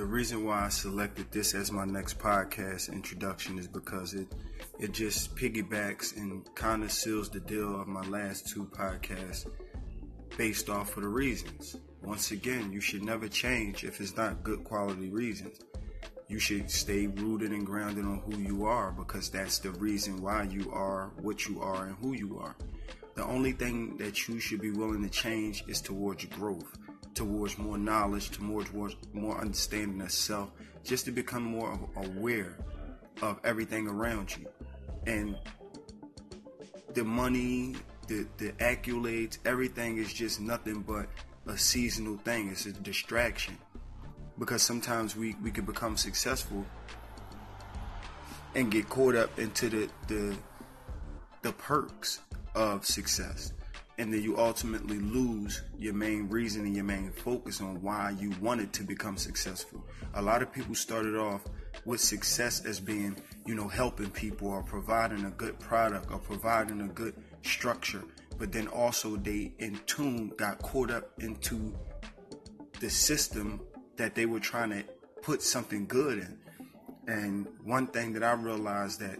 the reason why I selected this as my next podcast introduction is because it it just piggybacks and kind of seals the deal of my last two podcasts based off of the reasons. Once again, you should never change if it's not good quality reasons. You should stay rooted and grounded on who you are because that's the reason why you are what you are and who you are. The only thing that you should be willing to change is towards growth towards more knowledge, towards more understanding of self, just to become more aware of everything around you. And the money, the, the accolades, everything is just nothing but a seasonal thing. It's a distraction. Because sometimes we, we can become successful and get caught up into the, the the perks of success and then you ultimately lose your main reason and your main focus on why you wanted to become successful. A lot of people started off with success as being, you know, helping people or providing a good product or providing a good structure, but then also they in tune got caught up into the system that they were trying to put something good in. And one thing that I realized that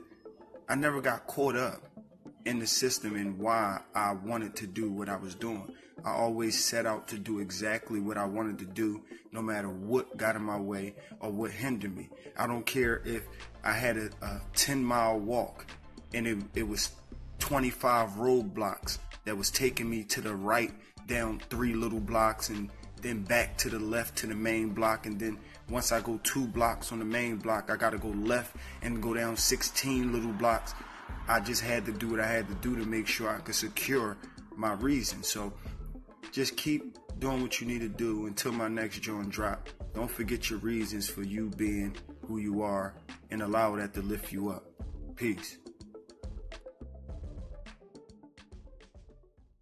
I never got caught up in the system and why I wanted to do what I was doing. I always set out to do exactly what I wanted to do, no matter what got in my way or what hindered me. I don't care if I had a, a 10 mile walk and it, it was 25 roadblocks that was taking me to the right down three little blocks and then back to the left to the main block and then once I go two blocks on the main block I gotta go left and go down 16 little blocks I just had to do what I had to do to make sure I could secure my reason. So just keep doing what you need to do until my next joint drop. Don't forget your reasons for you being who you are and allow that to lift you up. Peace.